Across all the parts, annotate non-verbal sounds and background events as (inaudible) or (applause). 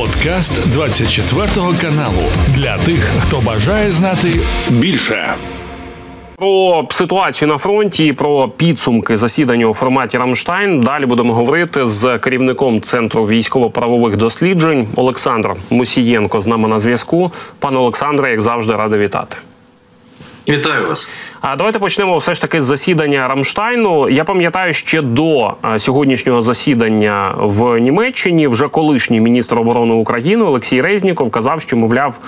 Подкаст 24 каналу для тих, хто бажає знати більше. Про ситуацію на фронті і про підсумки засідання у форматі Рамштайн. Далі будемо говорити з керівником центру військово-правових досліджень Олександр Мусієнко з нами на зв'язку. Пане Олександре, як завжди, радий вітати. Вітаю вас. А давайте почнемо все ж таки з засідання Рамштайну. Я пам'ятаю, ще до сьогоднішнього засідання в Німеччині вже колишній міністр оборони України Олексій Резніков казав, що мовляв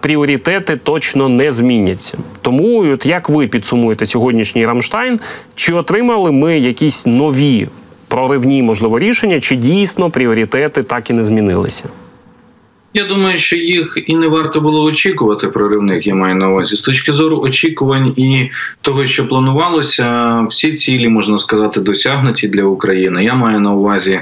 пріоритети точно не зміняться. Тому, от як ви підсумуєте сьогоднішній Рамштайн, чи отримали ми якісь нові проривні можливо рішення, чи дійсно пріоритети так і не змінилися? Я думаю, що їх і не варто було очікувати проривних. Я маю на увазі з точки зору очікувань і того, що планувалося, всі цілі можна сказати досягнуті для України. Я маю на увазі.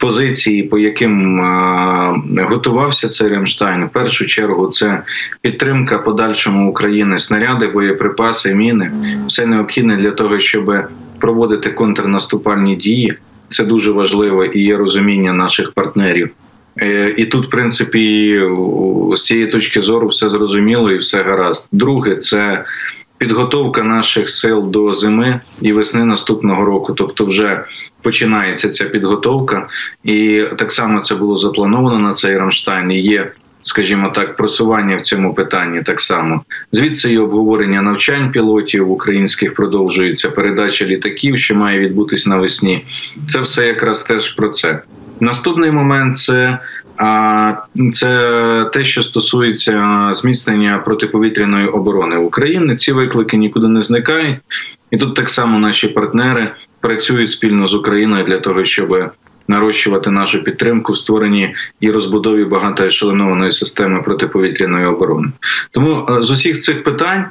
Позиції, по яким а, готувався цей Ремштайн, в першу чергу це підтримка подальшому України, снаряди, боєприпаси, міни все необхідне для того, щоб проводити контрнаступальні дії. Це дуже важливо і є розуміння наших партнерів. Е, і тут, в принципі, з цієї точки зору все зрозуміло і все гаразд. Друге, це підготовка наших сил до зими і весни наступного року. Тобто, вже починається ця підготовка, і так само це було заплановано на цей Рамштайн. І Є, скажімо так, просування в цьому питанні так само. Звідси і обговорення навчань пілотів українських продовжується. Передача літаків, що має відбутись навесні. Це все якраз теж про це. Наступний момент це це те, що стосується зміцнення протиповітряної оборони України. Ці виклики нікуди не зникають, і тут так само наші партнери працюють спільно з Україною для того, щоб нарощувати нашу підтримку в створенні і розбудові багатоешелонованої системи протиповітряної оборони. Тому е, з усіх цих питань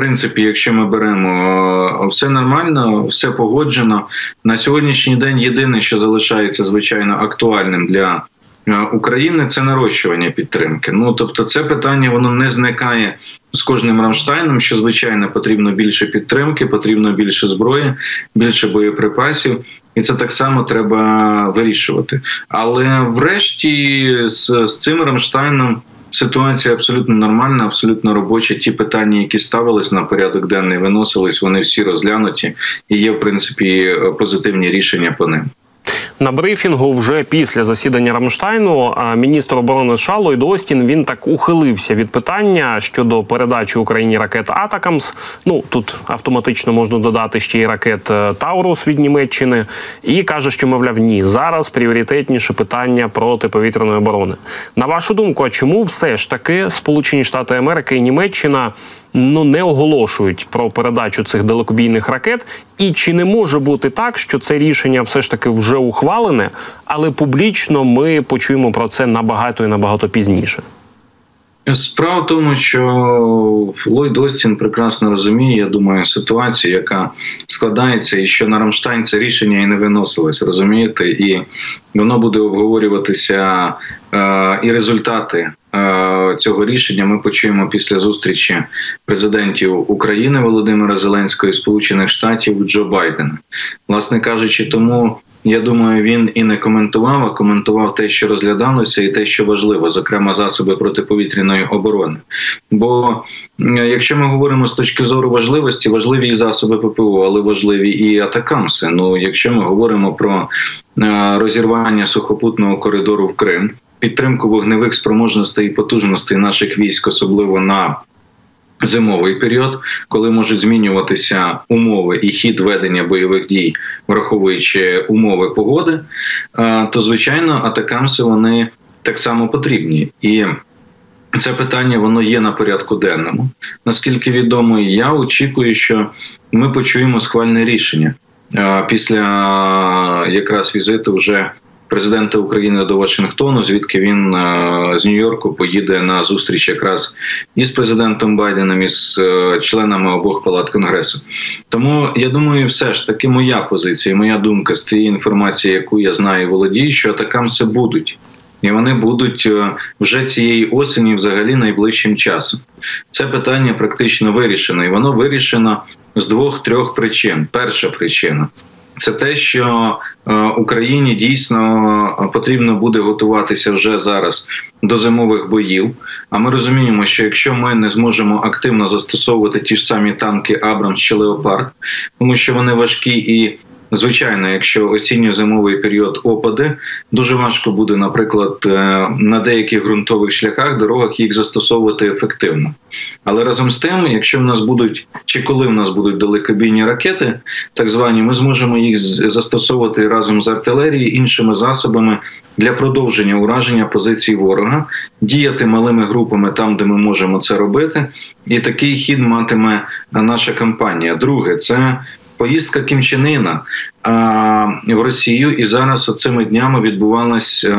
принципі, якщо ми беремо все нормально, все погоджено на сьогоднішній день. Єдине, що залишається звичайно актуальним для України, це нарощування підтримки. Ну тобто, це питання воно не зникає з кожним Рамштайном. Що звичайно потрібно більше підтримки, потрібно більше зброї, більше боєприпасів. І це так само треба вирішувати. Але врешті з, з цим Рамштайном Ситуація абсолютно нормальна, абсолютно робоча. Ті питання, які ставились на порядок денний, виносились, вони всі розглянуті і є в принципі позитивні рішення по ним. На брифінгу вже після засідання Рамштайну міністр оборони США Ллойд Остін він так ухилився від питання щодо передачі Україні ракет Атакамс. Ну тут автоматично можна додати ще й ракет е, Таурус від Німеччини, і каже, що мовляв, ні, зараз пріоритетніше питання протиповітряної оборони. На вашу думку, а чому все ж таки Сполучені Штати Америки і Німеччина? Ну не оголошують про передачу цих далекобійних ракет. І чи не може бути так, що це рішення все ж таки вже ухвалене, але публічно ми почуємо про це набагато і набагато пізніше? Справа в тому, що Ллойд Остін прекрасно розуміє, я думаю, ситуацію, яка складається, і що на Рамштайн це рішення і не виносилось, розумієте, і воно буде обговорюватися е, і результати цього рішення ми почуємо після зустрічі президентів України Володимира Зеленського і Сполучених Штатів Джо Байдена. Власне кажучи, тому я думаю, він і не коментував, а коментував те, що розглядалося, і те, що важливо, зокрема засоби протиповітряної оборони. Бо якщо ми говоримо з точки зору важливості, важливі і засоби ППО, але важливі і атакамси. Ну, якщо ми говоримо про е, розірвання сухопутного коридору в Крим підтримку вогневих спроможностей і потужностей наших військ, особливо на Зимовий період, коли можуть змінюватися умови і хід ведення бойових дій, враховуючи умови погоди, то звичайно атакамси вони так само потрібні, і це питання воно є на порядку денному. Наскільки відомо, я очікую, що ми почуємо схвальне рішення після якраз візиту вже президента України до Вашингтону, звідки він е, з Нью-Йорку поїде на зустріч якраз із президентом Байденом і з е, членами обох палат конгресу. Тому я думаю, все ж таки моя позиція, моя думка з тієї інформації, яку я знаю, володію, що атакамси будуть. І вони будуть е, вже цієї осені, взагалі, найближчим часом. Це питання практично вирішено, і воно вирішено з двох-трьох причин. Перша причина це те, що е, Україні дійсно потрібно буде готуватися вже зараз до зимових боїв. А ми розуміємо, що якщо ми не зможемо активно застосовувати ті ж самі танки Абрамс чи Леопард, тому що вони важкі і Звичайно, якщо осінньо-зимовий період опади, дуже важко буде, наприклад, е, на деяких ґрунтових шляхах дорогах їх застосовувати ефективно. Але разом з тим, якщо в нас будуть чи коли в нас будуть далекобійні ракети, так звані, ми зможемо їх застосовувати разом з артилерією іншими засобами для продовження ураження позицій ворога, діяти малими групами там, де ми можемо це робити, і такий хід матиме наша кампанія. Друге, це поїздка Кімчинина в Росію, і зараз цими днями відбувалась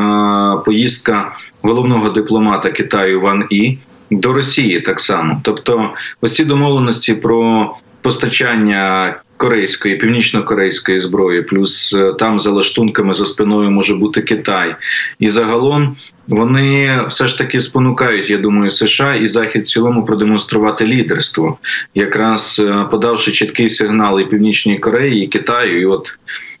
поїздка головного дипломата Китаю Ван І до Росії так само. Тобто, ось ці домовленості про постачання корейської, північно-корейської зброї, плюс е, там за лаштунками за спиною може бути Китай, і загалом вони все ж таки спонукають. Я думаю, США і Захід в цілому продемонструвати лідерство, якраз е, подавши чіткий сигнал і Північній Кореї і Китаю, і от.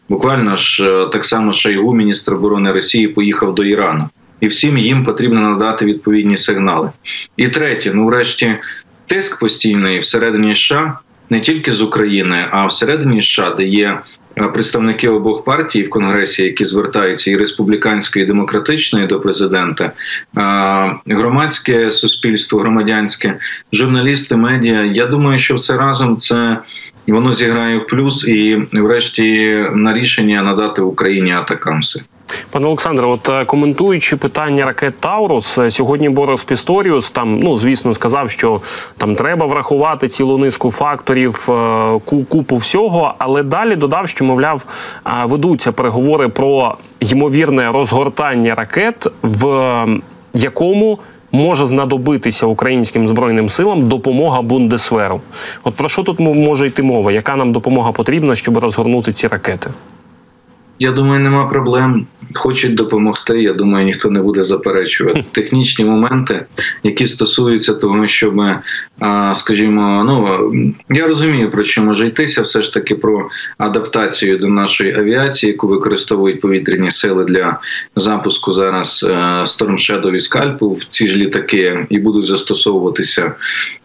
Буквально ж е, так само Шойгу, міністр оборони Росії, поїхав до Ірану, і всім їм потрібно надати відповідні сигнали. І третє, ну врешті, тиск постійний всередині США не тільки з України, а всередині США, де є е, представники обох партій в конгресі, які звертаються і республіканської і демократичної до президента, громадське суспільство, громадянське, журналісти, медіа. Я думаю, що все разом це. Воно зіграє в плюс і, врешті, на рішення надати Україні атакамси. Пане Олександре, от е, коментуючи питання ракет Таурус, е, сьогодні Борис Пісторіус там, ну звісно, сказав, що там треба врахувати цілу низку факторів, е, купу всього, але далі додав, що мовляв ведуться переговори про ймовірне розгортання ракет, в якому може знадобитися українським збройним силам допомога Бундесверу. От про що тут може йти мова? Яка нам допомога потрібна, щоб розгорнути ці ракети? Я думаю, нема проблем. Хочуть допомогти. Я думаю, ніхто не буде заперечувати (laughs) технічні моменти, які стосуються того, щоб скажімо, ну я розумію про що може йтися, все ж таки про адаптацію до нашої авіації, яку використовують повітряні сили для запуску зараз е, Storm Shadow і скальпу ці ж літаки і будуть застосовуватися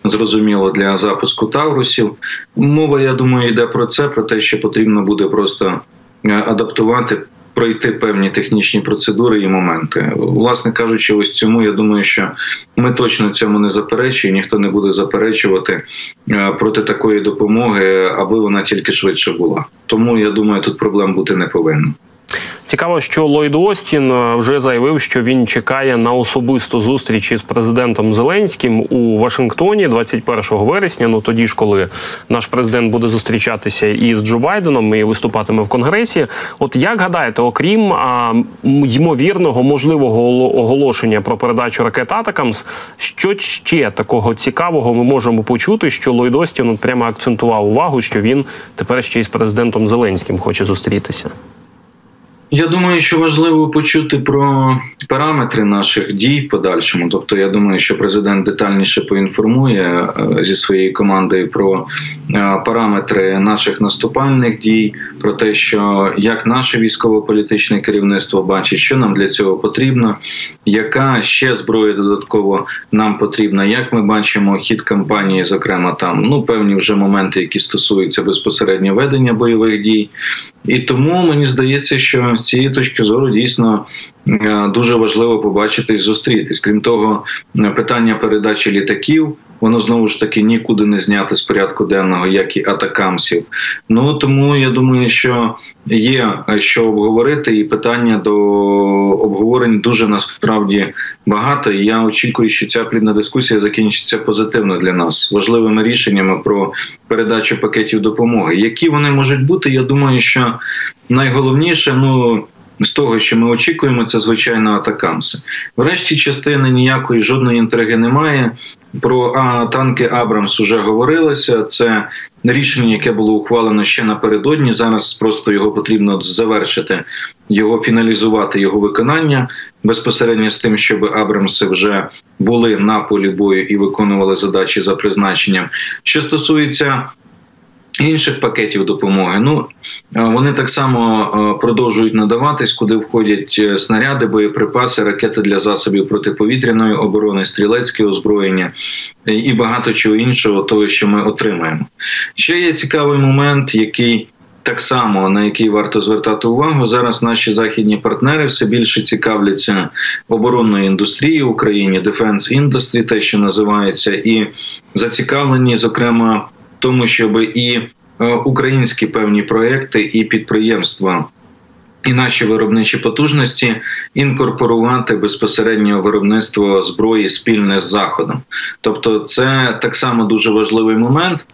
зрозуміло для запуску Таврусів. Мова, я думаю, йде про це, про те, що потрібно буде просто. Е, адаптувати. Пройти певні технічні процедури і моменти, власне кажучи, ось цьому я думаю, що ми точно цьому не заперечуємо, ніхто не буде заперечувати е, проти такої допомоги, аби вона тільки швидше була. Тому я думаю, тут проблем бути не повинно. Цікаво, що Ллойд Остін е, вже заявив, що він чекає на особисту зустріч із президентом Зеленським у Вашингтоні 21 вересня. Ну тоді ж, коли наш президент буде зустрічатися із Джо Байденом і виступатиме в конгресі. От як гадаєте, окрім а, ймовірного можливого оголошення про передачу ракет Атакамс, що ще такого цікавого ми можемо почути, що Ллойд Остін прямо акцентував увагу, що він тепер ще із президентом Зеленським хоче зустрітися. Я думаю, що важливо почути про параметри наших дій в подальшому. Тобто, я думаю, що президент детальніше поінформує е, зі своєю командою про е, параметри наших наступальних дій, про те, що як наше військово-політичне керівництво бачить, що нам для цього потрібно, яка ще зброя додатково нам потрібна. Як ми бачимо хід кампанії, зокрема там ну певні вже моменти, які стосуються безпосередньо ведення бойових дій. І тому мені здається, що з цієї точки зору дійсно дуже важливо побачити і зустрітись. Крім того, питання передачі літаків. Воно знову ж таки нікуди не зняти з порядку денного, як і атакамсів. Ну тому я думаю, що є що обговорити, і питання до обговорень дуже насправді багато. І Я очікую, що ця плідна дискусія закінчиться позитивно для нас важливими рішеннями про передачу пакетів допомоги. Які вони можуть бути? Я думаю, що найголовніше ну. З того, що ми очікуємо, це звичайно атакамси. Врешті частини ніякої жодної інтриги немає. Про а, танки Абрамс вже говорилося. Це рішення, яке було ухвалено ще напередодні. Зараз просто його потрібно завершити, його фіналізувати, його виконання безпосередньо з тим, щоб Абрамси вже були на полі бою і виконували задачі за призначенням. Що стосується інших пакетів допомоги. Ну вони так само продовжують надаватись, куди входять снаряди, боєприпаси, ракети для засобів протиповітряної оборони, стрілецьке озброєння і багато чого іншого, того, що ми отримаємо. Ще є цікавий момент, який так само на який варто звертати увагу. Зараз наші західні партнери все більше цікавляться оборонною індустрією в Україні, Defense Industry, те, що називається, і зацікавлені, зокрема, тому, щоб і е, українські певні проекти і підприємства. І наші виробничі потужності інкорпорувати безпосередньо виробництво зброї спільне з заходом, тобто це так само дуже важливий момент.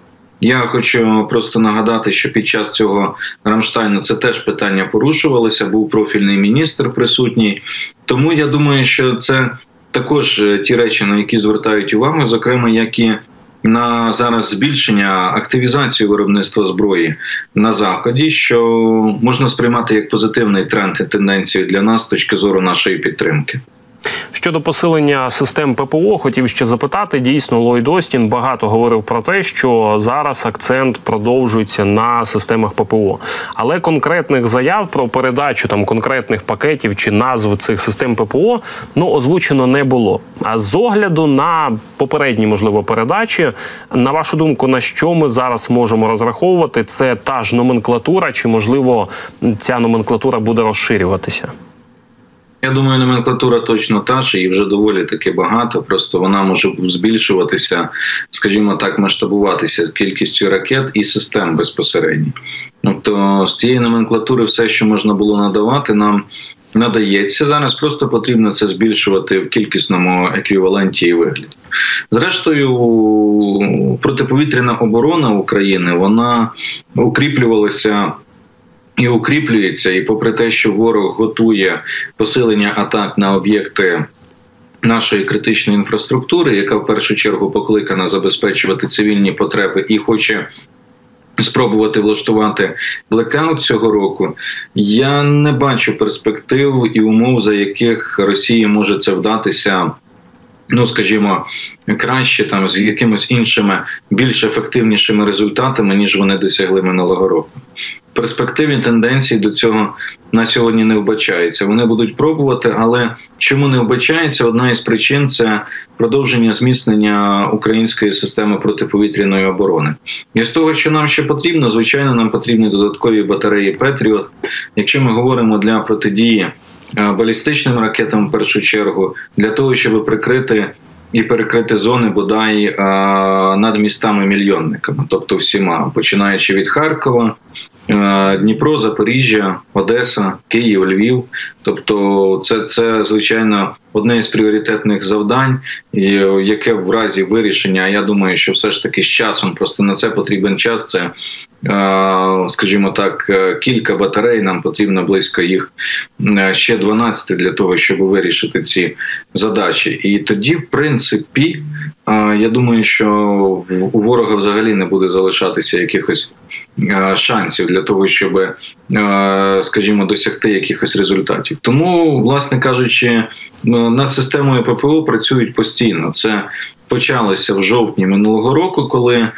Я хочу просто нагадати, що під час цього Рамштайну це теж питання порушувалося. Був профільний міністр присутній. Тому я думаю, що це також е, ті речі, на які звертають увагу, зокрема, як і на зараз збільшення активізацію виробництва зброї на заході, що можна сприймати як позитивний тренд і тенденцію для нас з точки зору нашої підтримки. Щодо посилення систем ППО, хотів ще запитати. Дійсно, Ллойд Остін багато говорив про те, що зараз акцент продовжується на системах ППО, але конкретних заяв про передачу там конкретних пакетів чи назв цих систем ППО ну озвучено не було. А з огляду на попередні можливо передачі, на вашу думку, на що ми зараз можемо розраховувати? Це та ж номенклатура, чи можливо ця номенклатура буде розширюватися? Я думаю, номенклатура точно та ж, і вже доволі таки багато. Просто вона може збільшуватися, скажімо так, масштабуватися кількістю ракет і систем безпосередньо. Тобто з цієї номенклатури все, що можна було надавати, нам надається зараз. Просто потрібно це збільшувати в кількісному еквіваленті і вигляді. Зрештою, протиповітряна оборона України вона укріплювалася і укріплюється, і попри те, що ворог готує посилення атак на об'єкти. Нашої критичної інфраструктури, яка в першу чергу покликана забезпечувати цивільні потреби, і хоче спробувати влаштувати блекаут цього року, я не бачу перспектив і умов, за яких Росія може це вдатися. Ну, скажімо, краще там з якимись іншими більш ефективнішими результатами ніж вони досягли минулого року перспективні тенденції до цього на сьогодні не вбачаються. Вони будуть пробувати, але чому не вбачається? Одна із причин це продовження зміцнення української системи протиповітряної оборони. І з того, що нам ще потрібно, звичайно, нам потрібні додаткові батареї Петріот. Якщо ми говоримо для протидії е, балістичним ракетам, в першу чергу, для того, щоб прикрити. І перекрити зони бодай е, над містами мільйонниками, тобто всіма, починаючи від Харкова, Дніпро, Запоріжжя, Одеса, Київ, Львів. Тобто, це це звичайно одне із пріоритетних завдань, яке в разі вирішення. Я думаю, що все ж таки з часом просто на це потрібен час. Це Е, скажімо так, е, кілька батарей. Нам потрібно близько їх е, ще 12 для того, щоб вирішити ці задачі. І тоді, в принципі, я думаю, що у ворога взагалі не буде залишатися якихось шансів для того, щоб, скажімо, досягти якихось результатів. Тому, власне кажучи, над системою ППО працюють постійно. Це почалося в жовтні минулого року, коли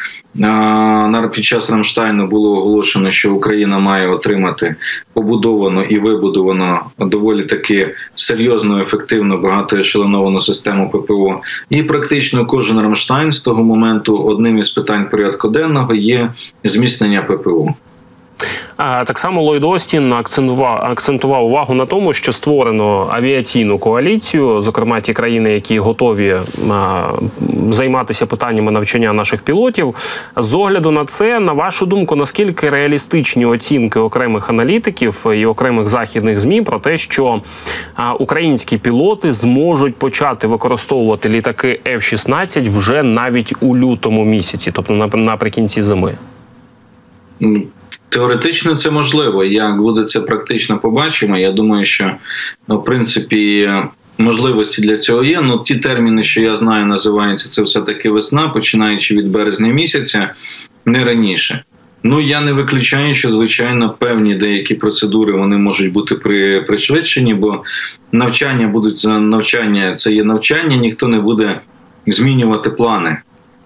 під час Рамштайну було оголошено, що Україна має отримати побудовану і вибудовану доволі таки серйозну, ефективну багатоешелоновану систему ППО. І практично кожен Рамштайн з того моменту одним із питань порядку денного є зміцнення ППО. Так само Ллойд Остін акцентував увагу на тому, що створено авіаційну коаліцію, зокрема ті країни, які готові займатися питаннями навчання наших пілотів. З огляду на це, на вашу думку, наскільки реалістичні оцінки окремих аналітиків і окремих західних змі про те, що українські пілоти зможуть почати використовувати літаки F-16 вже навіть у лютому місяці, тобто наприкінці зими. Теоретично це можливо. Як буде це практично побачимо. Я думаю, що ну, в принципі можливості для цього є. Ну ті терміни, що я знаю, називаються це все таки весна, починаючи від березня місяця, не раніше. Ну я не виключаю, що звичайно певні деякі процедури вони можуть бути при пришвидшені, бо навчання будуть навчання, це є навчання, ніхто не буде змінювати плани.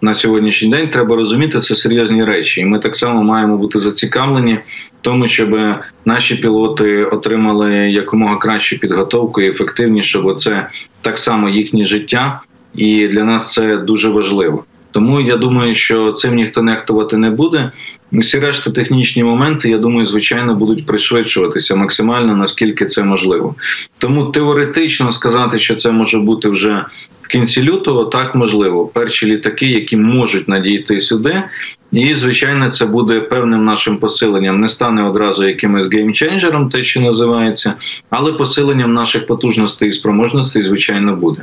На сьогоднішній день. Треба розуміти це серйозні речі, і ми так само маємо бути зацікавлені в тому, щоб наші пілоти отримали якомога кращу підготовку і ефективніше, бо це так само їхнє життя, і для нас це дуже важливо. Тому я думаю, що цим ніхто нехтувати не буде. Всі решта технічні моменти, я думаю, звичайно, будуть пришвидшуватися максимально наскільки це можливо. Тому теоретично сказати, що це може бути вже в кінці лютого, так можливо. Перші літаки, які можуть надійти сюди, і звичайно, це буде певним нашим посиленням. Не стане одразу якимось геймченджером, те, що називається, але посиленням наших потужностей і спроможностей, звичайно, буде.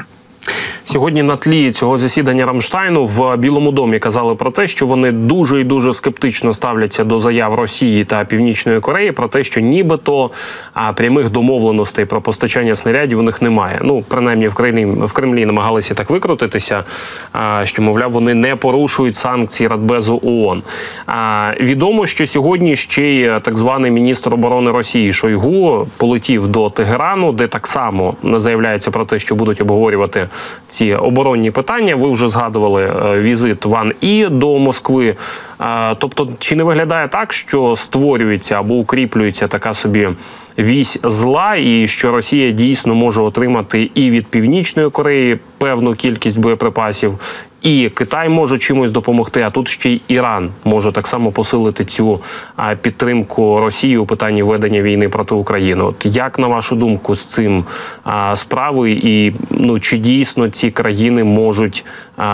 Сьогодні на тлі цього засідання Рамштайну в Білому домі казали про те, що вони дуже і дуже скептично ставляться до заяв Росії та Північної Кореї про те, що нібито прямих домовленостей про постачання снарядів у них немає. Ну принаймні в Кремлі в Кремлі намагалися так викрутитися, що мовляв вони не порушують санкції Радбезу ООН. Відомо, що сьогодні ще й так званий міністр оборони Росії Шойгу полетів до Тегерану, де так само заявляється про те, що будуть обговорювати ці оборонні питання. Ви вже згадували е, візит Ван і до Москви. Е, тобто, чи не виглядає так, що створюється або укріплюється така собі вісь зла, і що Росія дійсно може отримати і від Північної Кореї певну кількість боєприпасів, і Китай може чимось допомогти. А тут ще й Іран може так само посилити цю підтримку Росії у питанні ведення війни проти України. От як на вашу думку з цим справи, і ну чи дійсно ці країни можуть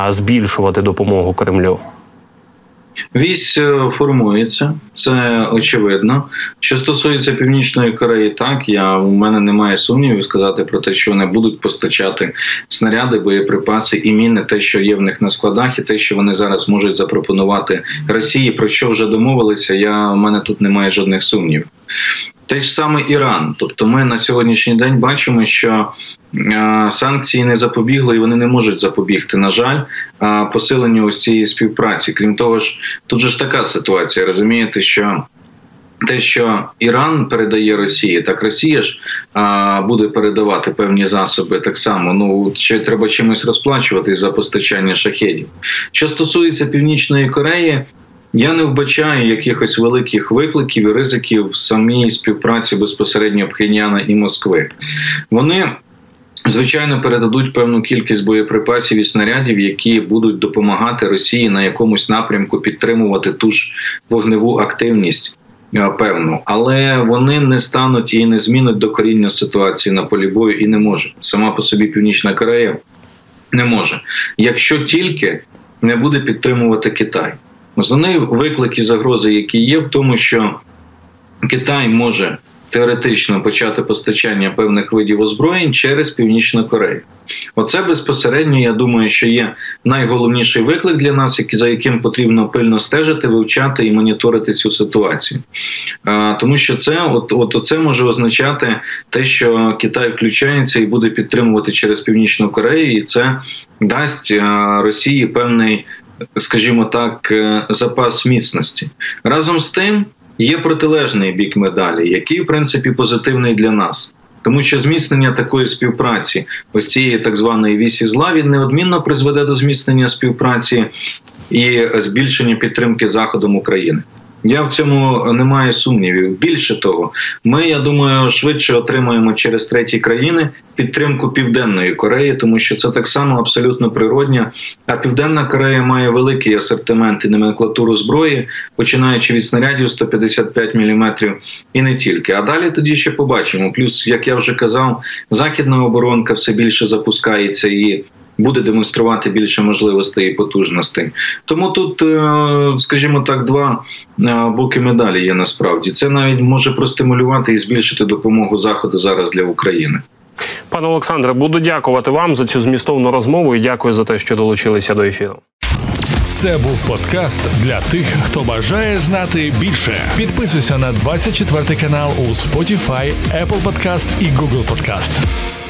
збільшувати допомогу Кремлю? Вісь е, формується, це очевидно. Що стосується північної Кореї, так я у мене немає сумнівів сказати про те, що вони будуть постачати снаряди, боєприпаси і міни, те, що є в них на складах, і те, що вони зараз можуть запропонувати Росії, про що вже домовилися. Я у мене тут немає жодних сумнівів. Те ж саме Іран, тобто ми на сьогоднішній день бачимо, що санкції не запобігли і вони не можуть запобігти. На жаль, посиленню ось цієї співпраці. Крім того ж, тут же ж така ситуація, розумієте, що. Те, що Іран передає Росії, так Росія ж а, буде передавати певні засоби так само. Ну чи треба чимось розплачуватись за постачання шахедів. Що стосується Північної Кореї, я не вбачаю якихось великих викликів і ризиків в самій співпраці безпосередньо Пхеняна і Москви. Вони Звичайно, передадуть певну кількість боєприпасів і снарядів, які будуть допомагати Росії на якомусь напрямку підтримувати ту ж вогневу активність. Е, певну, але вони не стануть і не змінять докоріння ситуації на полі бою і не можуть. Сама по собі Північна Корея не може, якщо тільки не буде підтримувати Китай. Основний виклик і загрози, які є, в тому, що Китай може теоретично почати постачання певних видів озброєнь через Північну Корею. Оце безпосередньо, я думаю, що є найголовніший виклик для нас, за яким потрібно пильно стежити, вивчати і моніторити цю ситуацію. Тому що це от, от це може означати те, що Китай включається і буде підтримувати через Північну Корею, і це дасть Росії певний, скажімо так, е, запас міцності разом з тим. Є протилежний бік медалі, який в принципі позитивний для нас. Тому що зміцнення такої співпраці, ось цієї так званої вісі зла, він неодмінно призведе до зміцнення співпраці і збільшення підтримки Заходом України. Я в цьому не маю сумнівів. Більше того, ми я думаю, швидше отримаємо через треті країни підтримку Південної Кореї, тому що це так само абсолютно природня. А Південна Корея має великий асортимент і номенклатуру зброї, починаючи від снарядів 155 мм і не тільки. А далі тоді ще побачимо. Плюс, як я вже казав, західна оборонка все більше запускається і буде демонструвати більше можливостей і потужностей. Тому тут, е, скажімо так, два е, боки медалі є насправді. Це навіть може простимулювати і збільшити допомогу заходу зараз для України. Пане Олександре, буду дякувати вам за цю змістовну розмову і дякую за те, що долучилися до ефіру. Це був подкаст для тих, хто бажає знати більше. Підписуйся на 24 канал у Spotify, Apple Podcast і Google Podcast.